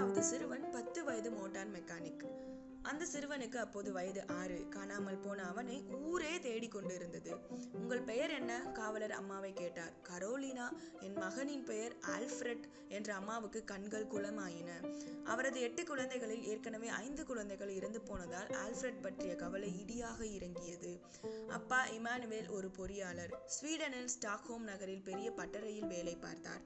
இரண்டாவது சிறுவன் பத்து வயது மோட்டார் மெக்கானிக். அந்த சிறுவனுக்கு அப்போது வயது ஆறு. காணாமல் போன அவனை ஊரே தேடிக் கொண்டிருந்தது. உங்கள் பெயர் என்ன? காவலர் அம்மாவை கேட்டார். கரோலினா. என் மகனின் பெயர் ஆல்ஃபிரட் என்ற அம்மாவுக்கு கண்கள் குளமாயின. அவரது எட்டு குழந்தைகளில் ஏற்கனவே ஐந்து குழந்தைகள் இறந்து போனதால் ஆல்ஃபிரட் பற்றிய கவலை இடியாக இறங்கியது. அப்பா இமானுவேல் ஒரு பொறியாளர். ஸ்வீடனில் ஸ்டாக்ஹோம் நகரில் பெரிய பட்டறையில் வேலை பார்த்தார்.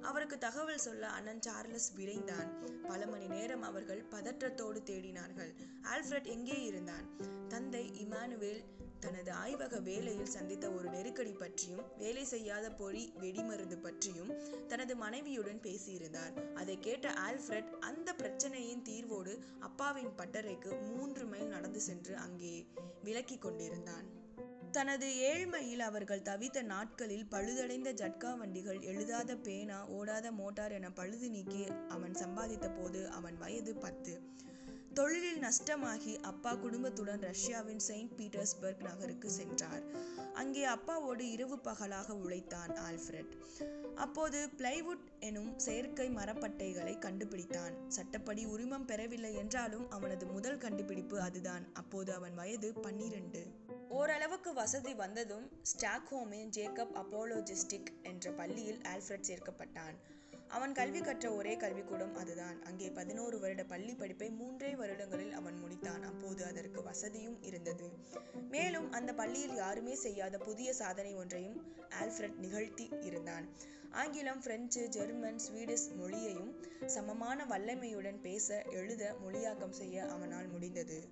அவருக்கு தகவல் சொல்ல அண்ணன் சார்லஸ் விரைந்தான். பல மணி நேரம் அவர்கள் பதற்றத்தோடு தேடினார்கள். ஆல்ஃபிரட் எங்கே இருந்தான்? தந்தை இமானுவேல் தனது ஆய்வக வேலையில் சந்தித்த ஒரு நெருக்கடி பற்றியும் வேலை செய்யாத பொறி வெடிமருந்து பற்றியும் தனது மனைவியுடன் பேசியிருந்தார். அதை கேட்ட ஆல்ஃபிரட் அந்த பிரச்சனையின் தீர்வோடு அப்பாவின் பட்டறைக்கு மூன்று மைல் நடந்து சென்று அங்கே விலக்கி கொண்டிருந்தான். தனது ஏழ்மையில் அவர்கள் தவித்த நாட்களில் பழுதடைந்த ஜட்கா வண்டிகள் எழுதாத பேனா ஓடாத மோட்டார் என பழுது நீக்கி அவன் சம்பாதித்த போது அவன் வயது பத்து. தொழிலில் நஷ்டமாகி அப்பா குடும்பத்துடன் ரஷ்யாவின் செயின்ட் பீட்டர்ஸ்பர்க் நகருக்கு சென்றார். அங்கே அப்பாவோடு இரவு பகலாக உழைத்தான் ஆல்ஃபிரட். அப்போது பிளைவுட் எனும் செயற்கை மரப்பட்டைகளை கண்டுபிடித்தான். சட்டப்படி உரிமம் பெறவில்லை என்றாலும் அவனது முதல் கண்டுபிடிப்பு அதுதான். அப்போது அவன் வயது பன்னிரண்டு. ஓரளவுக்கு வசதி வந்ததும் ஸ்டாக்ஹோமின் ஜேக்கப் அப்போலோஜிஸ்டிக் என்ற பள்ளியில் ஆல்ஃபிரட் சேர்க்கப்பட்டான். அவன் கல்வி கற்ற ஒரே கல்விக்கூடம் அதுதான். அங்கே பதினோரு வருட பள்ளி படிப்பை மூன்றே வருடங்களில் அவன் முடித்தான். அப்போது அதற்கு வசதியும் இருந்தது. மேலும் அந்த பள்ளியில் யாருமே செய்யாத புதிய சாதனை ஒன்றையும் ஆல்ஃபிரட் நிகழ்த்தி இருந்தான். ஆங்கிலம் பிரெஞ்சு ஜெர்மன் ஸ்வீடிஷ் மொழியையும் சமமான வல்லமையுடன் பேச எழுத மொழியாக்கம் செய்ய அவனால் முடிந்தது.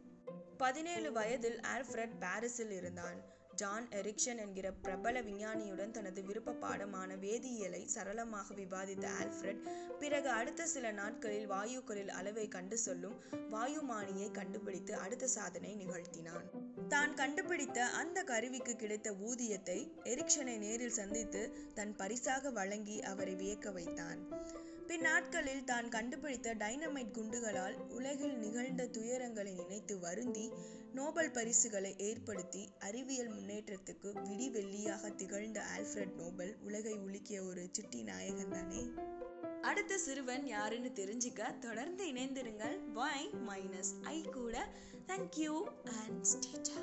பதினேழு வயதில் ஆல்ஃபிரட் பாரிஸில் இருந்தான். ஜான் எரிக்சன் என்கிற பிரபல விஞ்ஞானியுடன் தனது விருப்ப பாடமான வேதியியலை சரளமாக விவாதித்த ஆல்ஃபிரட் பிறகு அடுத்த சில நாட்களில் வாயுக்களில் அளவை கண்டு சொல்லும் வாயுமானியை கண்டுபிடித்து அடுத்த சாதனை நிகழ்த்தினான். தான் கண்டுபிடித்த அந்த கருவிக்கு கிடைத்த ஊதியத்தை எரிக்சனை நேரில் சந்தித்து தன் பரிசாக வழங்கி அவரை வியக்க வைத்தான். பின் நாட்களில் தான் கண்டுபிடித்த டைனமைட் குண்டுகளால் உலகில் நிகழ்ந்த துயரங்களை நினைத்து வருந்தி நோபல் பரிசுகளை ஏற்படுத்தி அறிவியல் முன்னேற்றத்துக்கு விடிவெள்ளியாக திகழ்ந்த ஆல்ஃபிரட் நோபல் உலகை உலுக்கிய ஒரு சிட்டி நாயகன் தானே? அடுத்த சிறுவன் யாருன்னு தெரிஞ்சுக்க தொடர்ந்து இணைந்திருங்கள். வாய் மைனஸ் ஐ கூட. Thank you and ஸ்டேட்டா